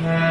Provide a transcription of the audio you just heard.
Mm-hmm.